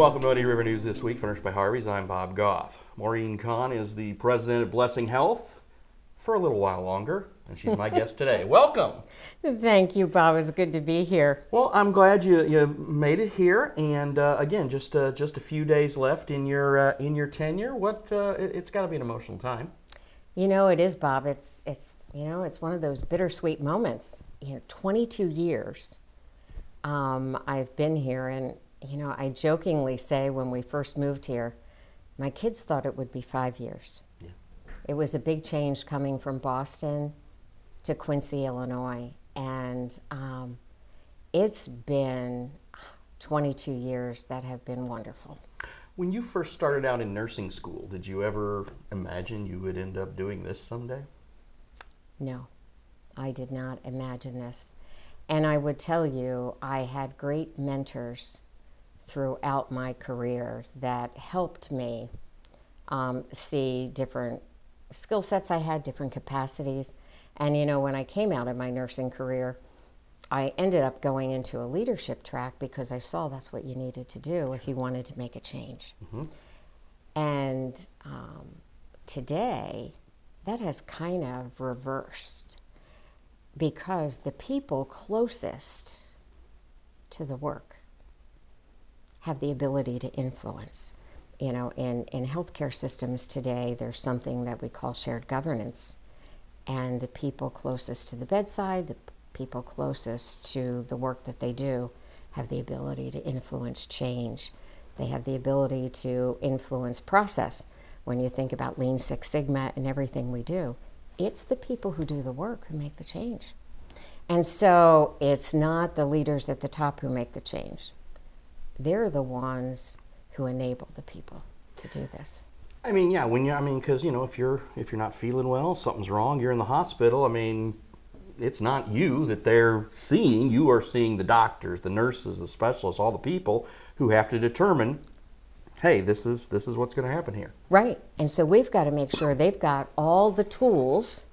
welcome to Muddy River News this week, finished by Harvey's. I'm Bob Gough. Maureen Kahn is the president of Blessing Health for a little while longer, and she's my guest today. Welcome. Thank you, Bob. It's good to be here. Well, I'm glad you, you made it here, and uh, again, just uh, just a few days left in your uh, in your tenure. What uh, it, it's got to be an emotional time. You know, it is, Bob. It's it's you know, it's one of those bittersweet moments. You know, 22 years um, I've been here, and you know, I jokingly say when we first moved here, my kids thought it would be five years. Yeah. It was a big change coming from Boston to Quincy, Illinois, and um, it's been 22 years that have been wonderful. When you first started out in nursing school, did you ever imagine you would end up doing this someday? No, I did not imagine this. And I would tell you, I had great mentors throughout my career that helped me um, see different skill sets I had, different capacities. And you know, when I came out of my nursing career, I ended up going into a leadership track because I saw that's what you needed to do if you wanted to make a change. Mm-hmm. And um, today, that has kind of reversed because the people closest to the work have the ability to influence. You know, in, in healthcare systems today, there's something that we call shared governance. And the people closest to the bedside, the people closest to the work that they do, have the ability to influence change. They have the ability to influence process. When you think about Lean Six Sigma and everything we do, it's the people who do the work who make the change. And so it's not the leaders at the top who make the change they're the ones who enable the people to do this. I mean, yeah, when you, I mean, because you know, if you're if you're not feeling well, something's wrong, you're in the hospital. I mean, it's not you that they're seeing. You are seeing the doctors, the nurses, the specialists, all the people who have to determine, hey, this is this is what's going to happen here. Right, and so we've got to make sure they've got all the tools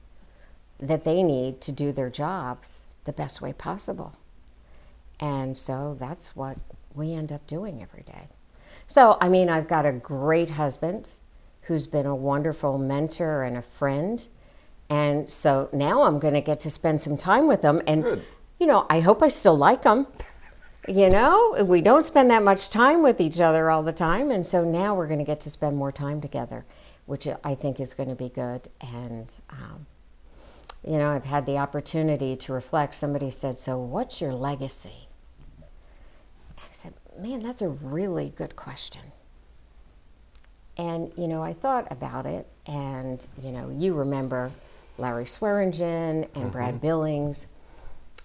that they need to do their jobs the best way possible. And so that's what we end up doing every day. So, I mean, I've got a great husband who's been a wonderful mentor and a friend. And so now I'm going to get to spend some time with him. And, Good. you know, I hope I still like him. You know, we don't spend that much time with each other all the time. And so now we're going to get to spend more time together, which I think is going to be good. And, um, you know, I've had the opportunity to reflect. Somebody said, So, what's your legacy? Man, that's a really good question. And, you know, I thought about it, and, you know, you remember Larry Swearingen and mm-hmm. Brad Billings.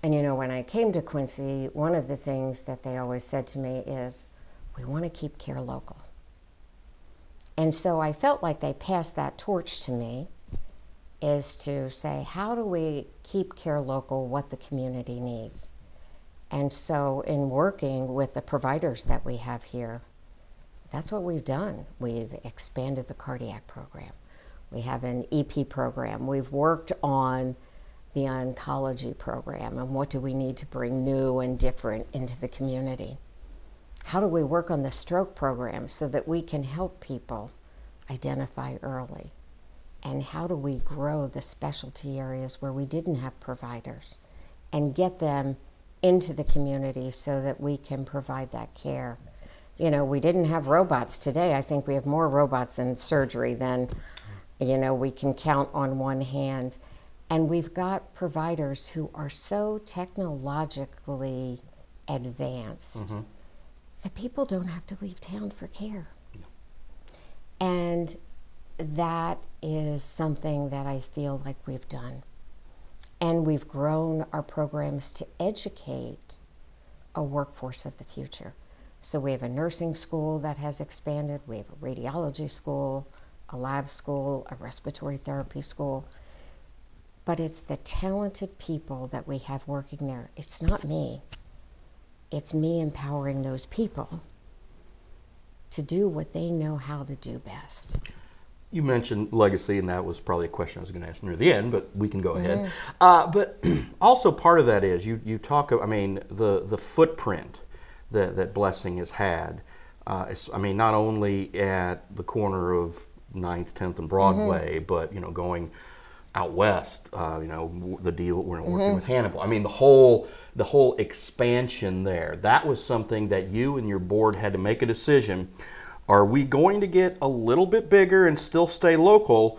And, you know, when I came to Quincy, one of the things that they always said to me is, we want to keep care local. And so I felt like they passed that torch to me is to say, how do we keep care local what the community needs? And so, in working with the providers that we have here, that's what we've done. We've expanded the cardiac program. We have an EP program. We've worked on the oncology program and what do we need to bring new and different into the community. How do we work on the stroke program so that we can help people identify early? And how do we grow the specialty areas where we didn't have providers and get them into the community so that we can provide that care. You know, we didn't have robots today. I think we have more robots in surgery than, you know, we can count on one hand. And we've got providers who are so technologically advanced mm-hmm. that people don't have to leave town for care. And that is something that I feel like we've done. And we've grown our programs to educate a workforce of the future. So we have a nursing school that has expanded, we have a radiology school, a lab school, a respiratory therapy school. But it's the talented people that we have working there. It's not me. It's me empowering those people to do what they know how to do best. You mentioned legacy, and that was probably a question I was going to ask near the end, but we can go mm-hmm. ahead. Uh, but also, part of that is you, you talk. I mean, the the footprint that that Blessing has had Uh, I mean, not only at the corner of 9th, 10th, and Broadway, but you know, going out west. Uh, you know, the deal we're working with Hannibal. I mean, the whole the whole expansion there. That was something that you and your board had to make a decision. Are we going to get a little bit bigger and still stay local?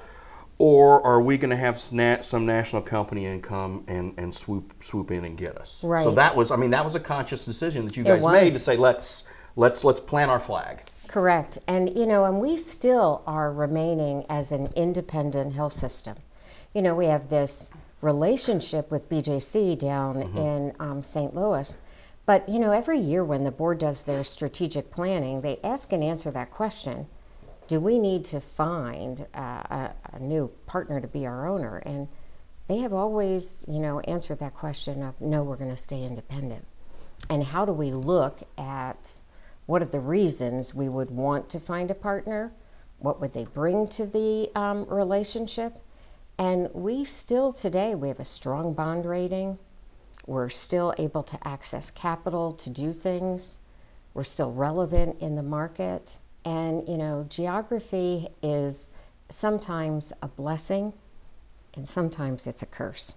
Or are we going to have some national company and come and, and swoop swoop in and get us? Right. So that was, I mean, that was a conscious decision that you guys made to say let's let's let's plant our flag. Correct. And, you know, and we still are remaining as an independent health system. You know, we have this relationship with BJC down in um, St. Louis. But, you know, every year when the board does their strategic planning, they ask and answer that question Do we need to find uh, a, a new partner to be our owner? And they have always, you know, answered that question of no, we're going to stay independent. And how do we look at what are the reasons we would want to find a partner? What would they bring to the um, relationship? And we still today, we have a strong bond rating. We're still able to access capital to do things. We're still relevant in the market. And, you know, geography is sometimes a blessing and sometimes it's a curse.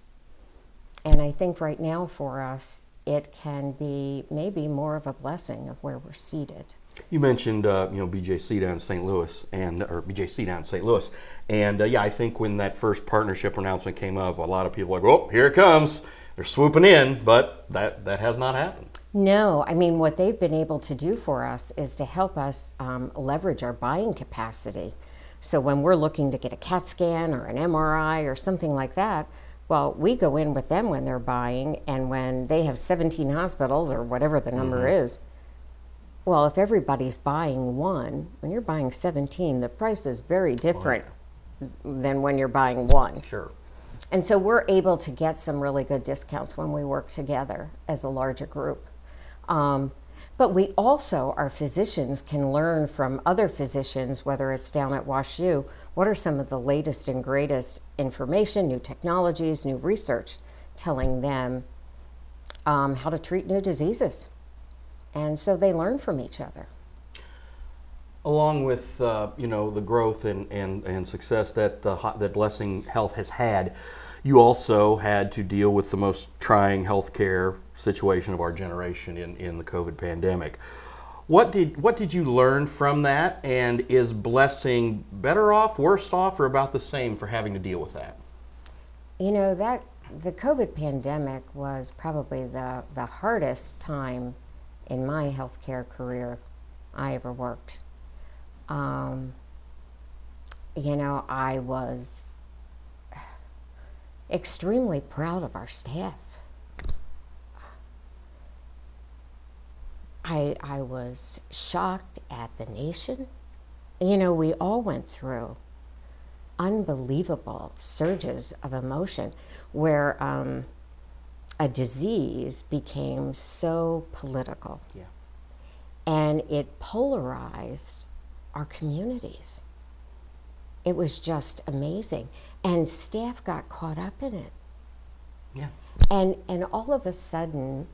And I think right now for us, it can be maybe more of a blessing of where we're seated. You mentioned uh, you know BJC down in St. Louis and or BJC down in St. Louis, and uh, yeah, I think when that first partnership announcement came up, a lot of people were like, "Oh, here it comes! They're swooping in," but that that has not happened. No, I mean, what they've been able to do for us is to help us um, leverage our buying capacity. So when we're looking to get a CAT scan or an MRI or something like that, well, we go in with them when they're buying, and when they have 17 hospitals or whatever the number is, well, if everybody's buying one, when you're buying 17, the price is very different than when you're buying one. Sure. And so we're able to get some really good discounts when we work together as a larger group. Um, but we also, our physicians, can learn from other physicians, whether it's down at WashU, what are some of the latest and greatest information, new technologies, new research, telling them um, how to treat new diseases. And so they learn from each other. Along with uh, you know the growth and, and, and success that the that Blessing Health has had, you also had to deal with the most trying healthcare situation of our generation in, in the COVID pandemic. What did what did you learn from that? And is Blessing better off, worse off, or about the same for having to deal with that? You know that the COVID pandemic was probably the the hardest time in my healthcare career I ever worked. Um, you know, I was extremely proud of our staff. I I was shocked at the nation. You know, we all went through unbelievable surges of emotion where um, a disease became so political Yeah. and it polarized our communities. It was just amazing. And staff got caught up in it. Yeah. And, and all of a sudden,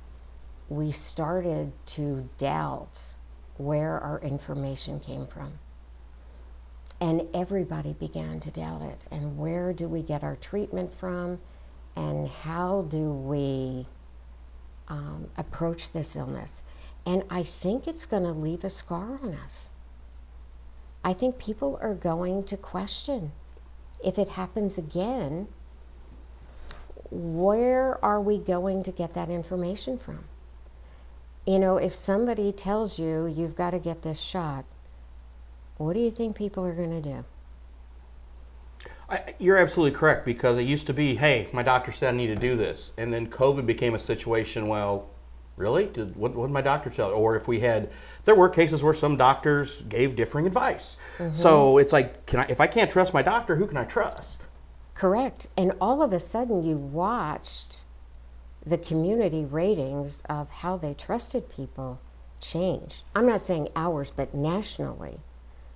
we started to doubt where our information came from. And everybody began to doubt it. And where do we get our treatment from? And how do we um, approach this illness? And I think it's going to leave a scar on us. I think people are going to question if it happens again, where are we going to get that information from? You know, if somebody tells you you've got to get this shot, what do you think people are going to do? I, you're absolutely correct because it used to be, hey, my doctor said I need to do this, and then COVID became a situation. Well, really, did what, what did my doctor tell? Or if we had, there were cases where some doctors gave differing advice. Mm-hmm. So it's like, can I? If I can't trust my doctor, who can I trust? Correct. And all of a sudden, you watched the community ratings of how they trusted people change. I'm not saying ours, but nationally,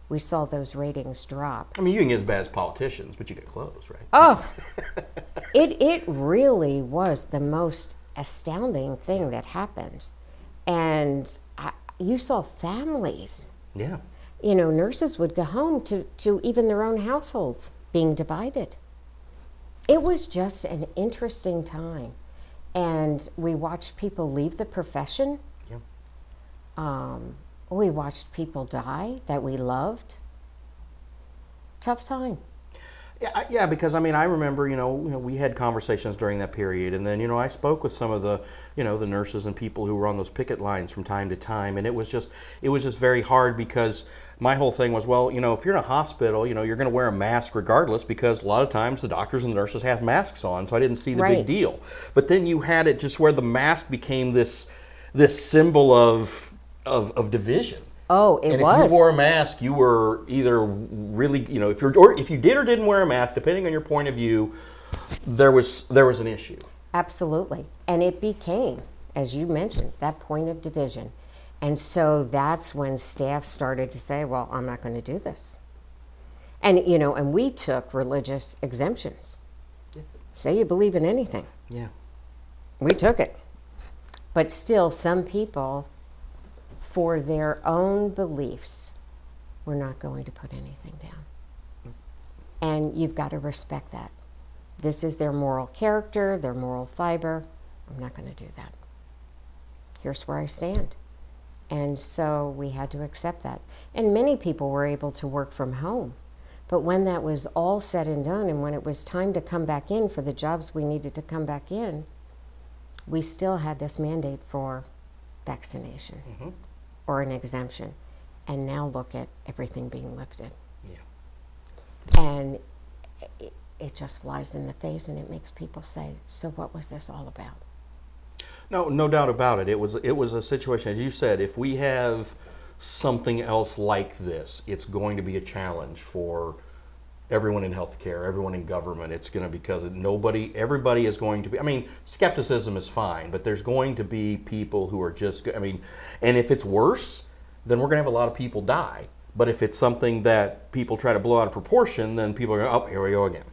we saw those ratings drop. I mean, you can get as bad as politicians, but you get close, right? Oh, it it really was the most astounding thing that happened, and I you saw families. Yeah. You know, nurses would go home to, to even their own households being divided. It was just an interesting time. And we watched people leave the profession. Yeah. Um, we watched people die that we loved. Tough time. Yeah, I- yeah, because I mean, I remember, you know, you know, we had conversations during that period, and then, you know, I spoke with some of the, you know, the nurses and people who were on those picket lines from time to time, and it was just, it was just very hard because my whole thing was, well, you know, if you're in a hospital, you know, you're going to wear a mask regardless because a lot of times the doctors and the nurses have masks on, so I didn't see the Right. big deal. But then you had it just where the mask became this, this symbol of, of, of division. Oh, it and was. if you wore a mask, you were either really, you know, if you're, or if you did or didn't wear a mask, depending on your point of view, there was there was an issue. Absolutely. And it became, as you mentioned, that point of division. And so that's when staff started to say, well, I'm not going to do this. And, you know, and we took religious exemptions. Say you believe in anything. Yeah. We took it. But still, some people, for their own beliefs, we're not going to put anything down. And you've got to respect that. This is their moral character, their moral fiber. I'm not going to do that. Here's where I stand. And so we had to accept that. And many people were able to work from home. But when that was all said and done, and when it was time to come back in for the jobs we needed to come back in, we still had this mandate for vaccination Mhm. Or an exemption. And now look at everything being lifted. Yeah. And it, it just flies in the face and it makes people say, So, what was this all about? No, no doubt about it. It was it was a situation, as you said. If we have something else like this, it's going to be a challenge for everyone in healthcare, everyone in government. It's going to because nobody, everybody is going to be. I mean, skepticism is fine, but there's going to be people who are just. I mean, and if it's worse, then we're going to have a lot of people die. But if it's something that people try to blow out of proportion, then people are going, oh, here we go again.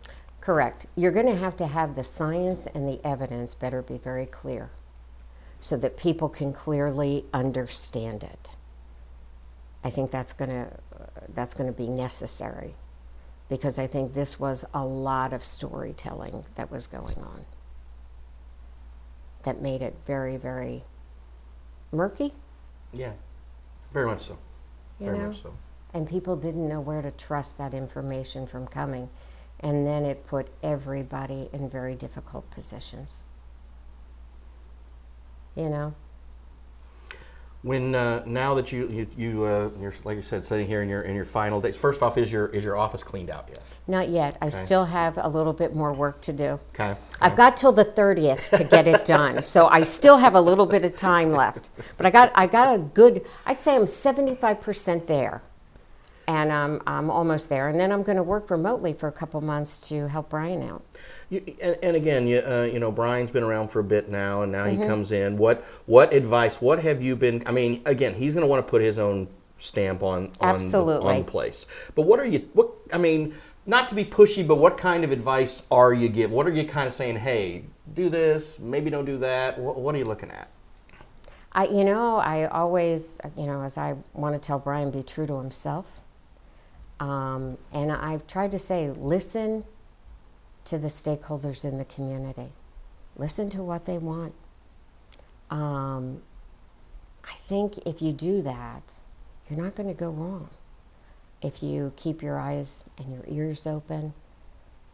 Correct. You're going to have to have the science and the evidence better be very clear so that people can clearly understand it. I think that's going to that's going to be necessary because I think this was a lot of storytelling that was going on that made it very very murky, Yeah, very much so. you very know? much so. and people didn't know where to trust that information from coming and then it put everybody in very difficult positions you know When uh, now that you you, you uh, you're like you said sitting here in your in your final days. First off, is your is your office cleaned out yet? not yet i still have a little bit more work to do Okay. i've got till the 30th to get it done so i still have a little bit of time left but i got i got a good i'd say i'm 75% there and um, i'm almost there and then i'm going to work remotely for a couple months to help brian out You, and, and again, you, uh, you know, Brian's been around for a bit now, and now Mm-hmm. he comes in. What what advice? What have you been? I mean, again, he's going to want to put his own stamp on on the, Absolutely. on place. But what are you? What I mean, not to be pushy, but what kind of advice are you giving? What are you kind of saying? Hey, do this. Maybe don't do that. What, what are you looking at? I, you know, I always, you know, as I want to tell Brian, be true to himself. Um, and I've tried to say, listen to the stakeholders in the community. Listen to what they want. Um, I think if you do that, you're not going to go wrong. If you keep your eyes and your ears open,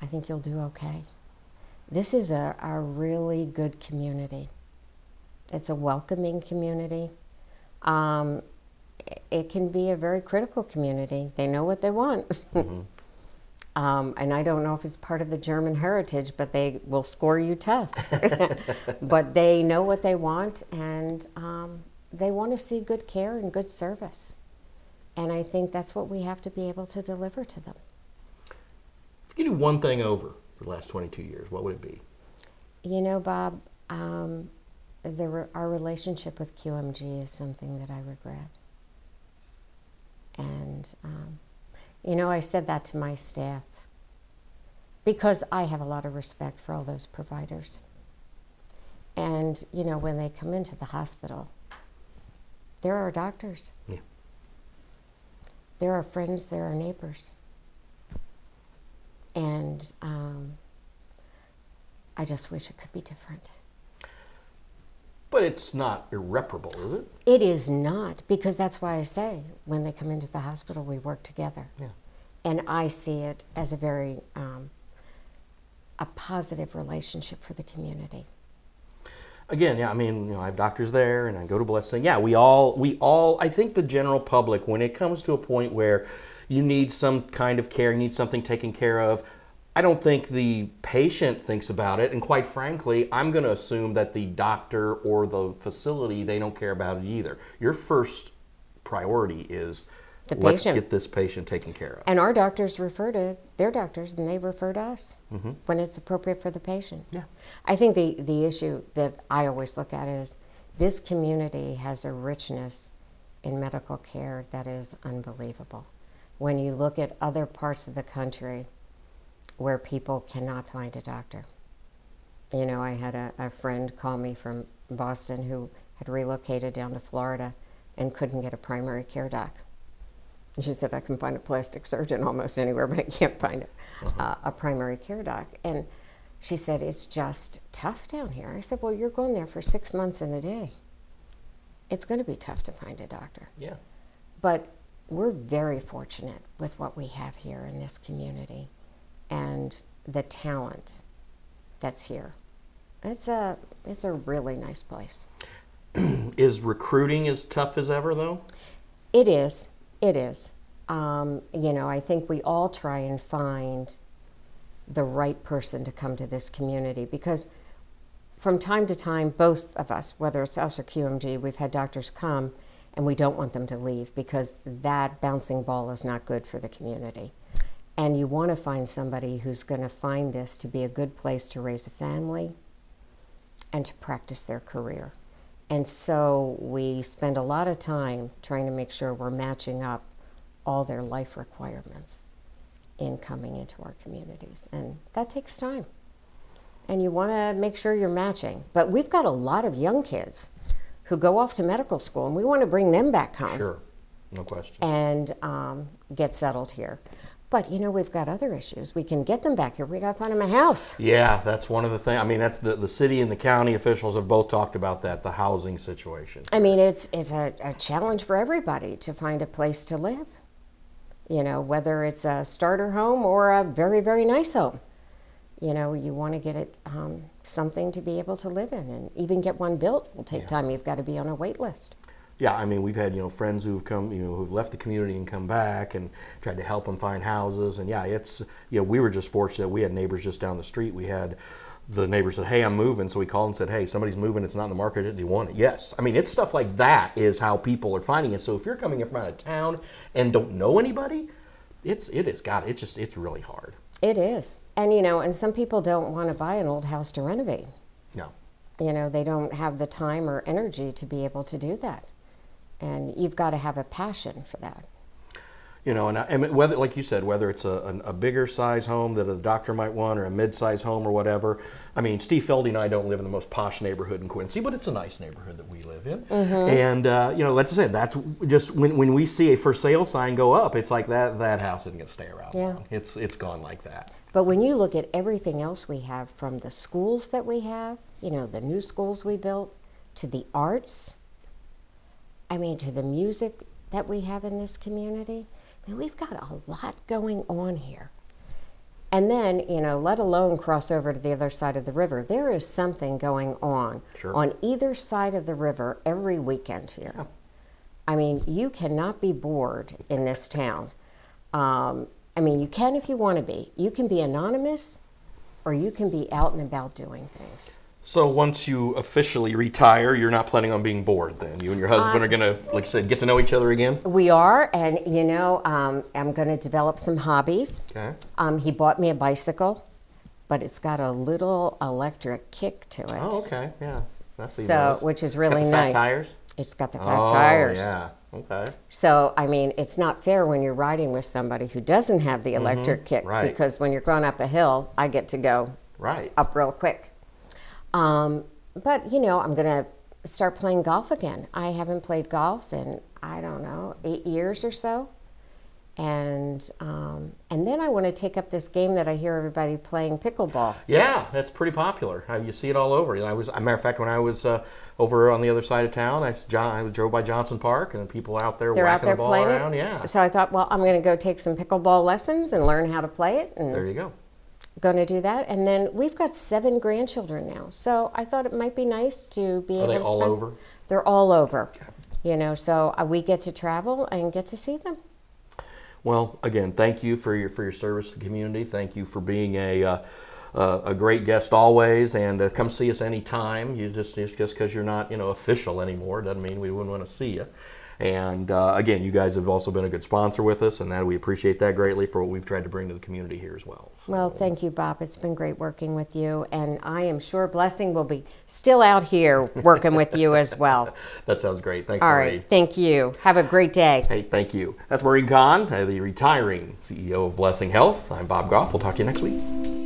I think you'll do okay. This is a, a really good community. It's a welcoming community. Um, it can be a very critical community. They know what they want. um, and I don't know if it's part of the German heritage, but they will score you tough. but they know what they want, and um, they want to see good care and good service. And I think that's what we have to be able to deliver to them. If you could do one thing over for the last 22 years, what would it be? You know, Bob, um, the, re- our relationship with QMG is something that I regret. And, um, you know, I said that to my staff because I have a lot of respect for all those providers. And, you know, when they come into the hospital, there are doctors. Yeah. They're friends, there are neighbors. And um, I just wish it could be different. But it's not irreparable, is it? It is not, because that's why I say when they come into the hospital, we work together. Yeah. And I see it as a very um, a positive relationship for the community. Again, yeah, I mean, you know, I have doctors there, and I go to Blessing. Yeah, we all, we all. I think the general public, when it comes to a point where you need some kind of care, you need something taken care of. I don't think the patient thinks about it, and quite frankly, I'm going to assume that the doctor or the facility they don't care about it either. Your first priority is The let's patient. get this patient taken care of. And our doctors refer to their doctors, and they refer to us mm-hmm. when it's appropriate for the patient. Yeah. I think the, the issue that I always look at is this community has a richness in medical care that is unbelievable. When you look at other parts of the country where people cannot find a doctor. You know, I had a, a friend call me from Boston who had relocated down to Florida and couldn't get a primary care doc. She said, I can find a plastic surgeon almost anywhere, but I can't find a, uh, a primary care doc. And she said, It's just tough down here. I said, Well, you're going there for six months and a day. It's going to be tough to find a doctor. Yeah. But we're very fortunate with what we have here in this community and the talent that's here. It's a, it's a really nice place. Is recruiting as tough as ever, though? It is. It is. Um, you know, I think we all try and find the right person to come to this community because from time to time, both of us, whether it's us or QMG, we've had doctors come and we don't want them to leave because that bouncing ball is not good for the community. And you want to find somebody who's going to find this to be a good place to raise a family and to practice their career. And so we spend a lot of time trying to make sure we're matching up all their life requirements in coming into our communities. And that takes time. And you want to make sure you're matching. But we've got a lot of young kids who go off to medical school, and we want to bring them back home Sure. No question. and um, get settled here. But you know, we've got other issues. We can get them back here. We got to find them a house. Yeah, that's one of the things. I mean, that's the, the city and the county officials have both talked about that, the housing situation. I mean, it's it's a, a challenge for everybody to find a place to live. You know, whether it's a starter home or a very very nice home. You know, you want to get it um, something to be able to live in, and even get one built will take time. You've got to be on a wait list. Yeah, I mean, we've had you know friends who've come, you know, who've left the community and come back and tried to help them find houses. And yeah, it's you know, we were just fortunate. We had neighbors just down the street. We had the neighbor said, "Hey, I'm moving," so we called and said, "Hey, somebody's moving. It's not in the market. Do you want it?" Yes. I mean, it's stuff like that is how people are finding it. So if you're coming in from out of town and don't know anybody, it's it is God. It's just it's really hard. It is, and you know, and some people don't want to buy an old house to renovate. No. You know, they don't have the time or energy to be able to do that, and you've got to have a passion for that. You know, and, I, and whether, like you said, whether it's a, a, bigger size home that a doctor might want or a mid-size home or whatever. I mean, Steve Feldy and I don't live in the most posh neighborhood in Quincy, but it's a nice neighborhood that we live in. And uh, you know, let's say that's just when, when we see a for sale sign go up, it's like that that house isn't going to stay around Yeah. long. It's it's gone like that. But when you look at everything else we have, from the schools that we have, you know, the new schools we built, to the arts, I mean, to the music that we have in this community, I mean, we've got a lot going on here. And then, you know, let alone cross over to the other side of the river, there is something going on Sure. on either side of the river every weekend here. I mean, you cannot be bored in this town. Um, I mean, you can if you want to be. You can be anonymous, or you can be out and about doing things. So once you officially retire, you're not planning on being bored. Then you and your husband are going to, like I said, get to know each other again. We are, and you know, um, I'm going to develop some hobbies. Okay. Um, he bought me a bicycle, but it's got a little electric kick to it. Oh, okay. Yeah. So, nice. which is really nice. Tires. It's got the fat oh, tires. yeah. Okay. So, I mean, it's not fair when you're riding with somebody who doesn't have the electric kick Mm-hmm. right. because when you're going up a hill, I get to go Right. up real quick. Um, but, you know, I'm going to start playing golf again. I haven't played golf in I don't know eight years or so, and um, and then I want to take up this game that I hear everybody playing pickleball. Yeah, that's pretty popular. Uh, You see it all over. I was, a matter of fact, when I was uh, over on the other side of town, I, John, I drove by Johnson Park, and people out there They're out whacking there the ball around. it. Yeah, So I thought, well, I'm going to go take some pickleball lessons and learn how to play it, and there you go. Going to do that. And then we've got seven grandchildren now, so I thought it might be nice to be Are able they to all spend. over? They're all over. You know, so uh, we get to travel and get to see them. Well, again, thank you for your for your service to the community. Thank you for being a uh, uh, a great guest always, and uh, come see us anytime. You just just just because you're not you know official anymore doesn't mean we wouldn't want to see you. And uh, again, you guys have also been a good sponsor with us, and that we appreciate that greatly for what we've tried to bring to the community here as well. Well, thank you, Bob. It's been great working with you, and I am sure Blessing will be still out here working with you as well. That sounds great. Thanks, All Marie. right, thank you. Have a great day. Hey, thank you. That's Maureen Kahn, the retiring CEO of Blessing Health. I'm Bob Gough. We'll talk to you next week.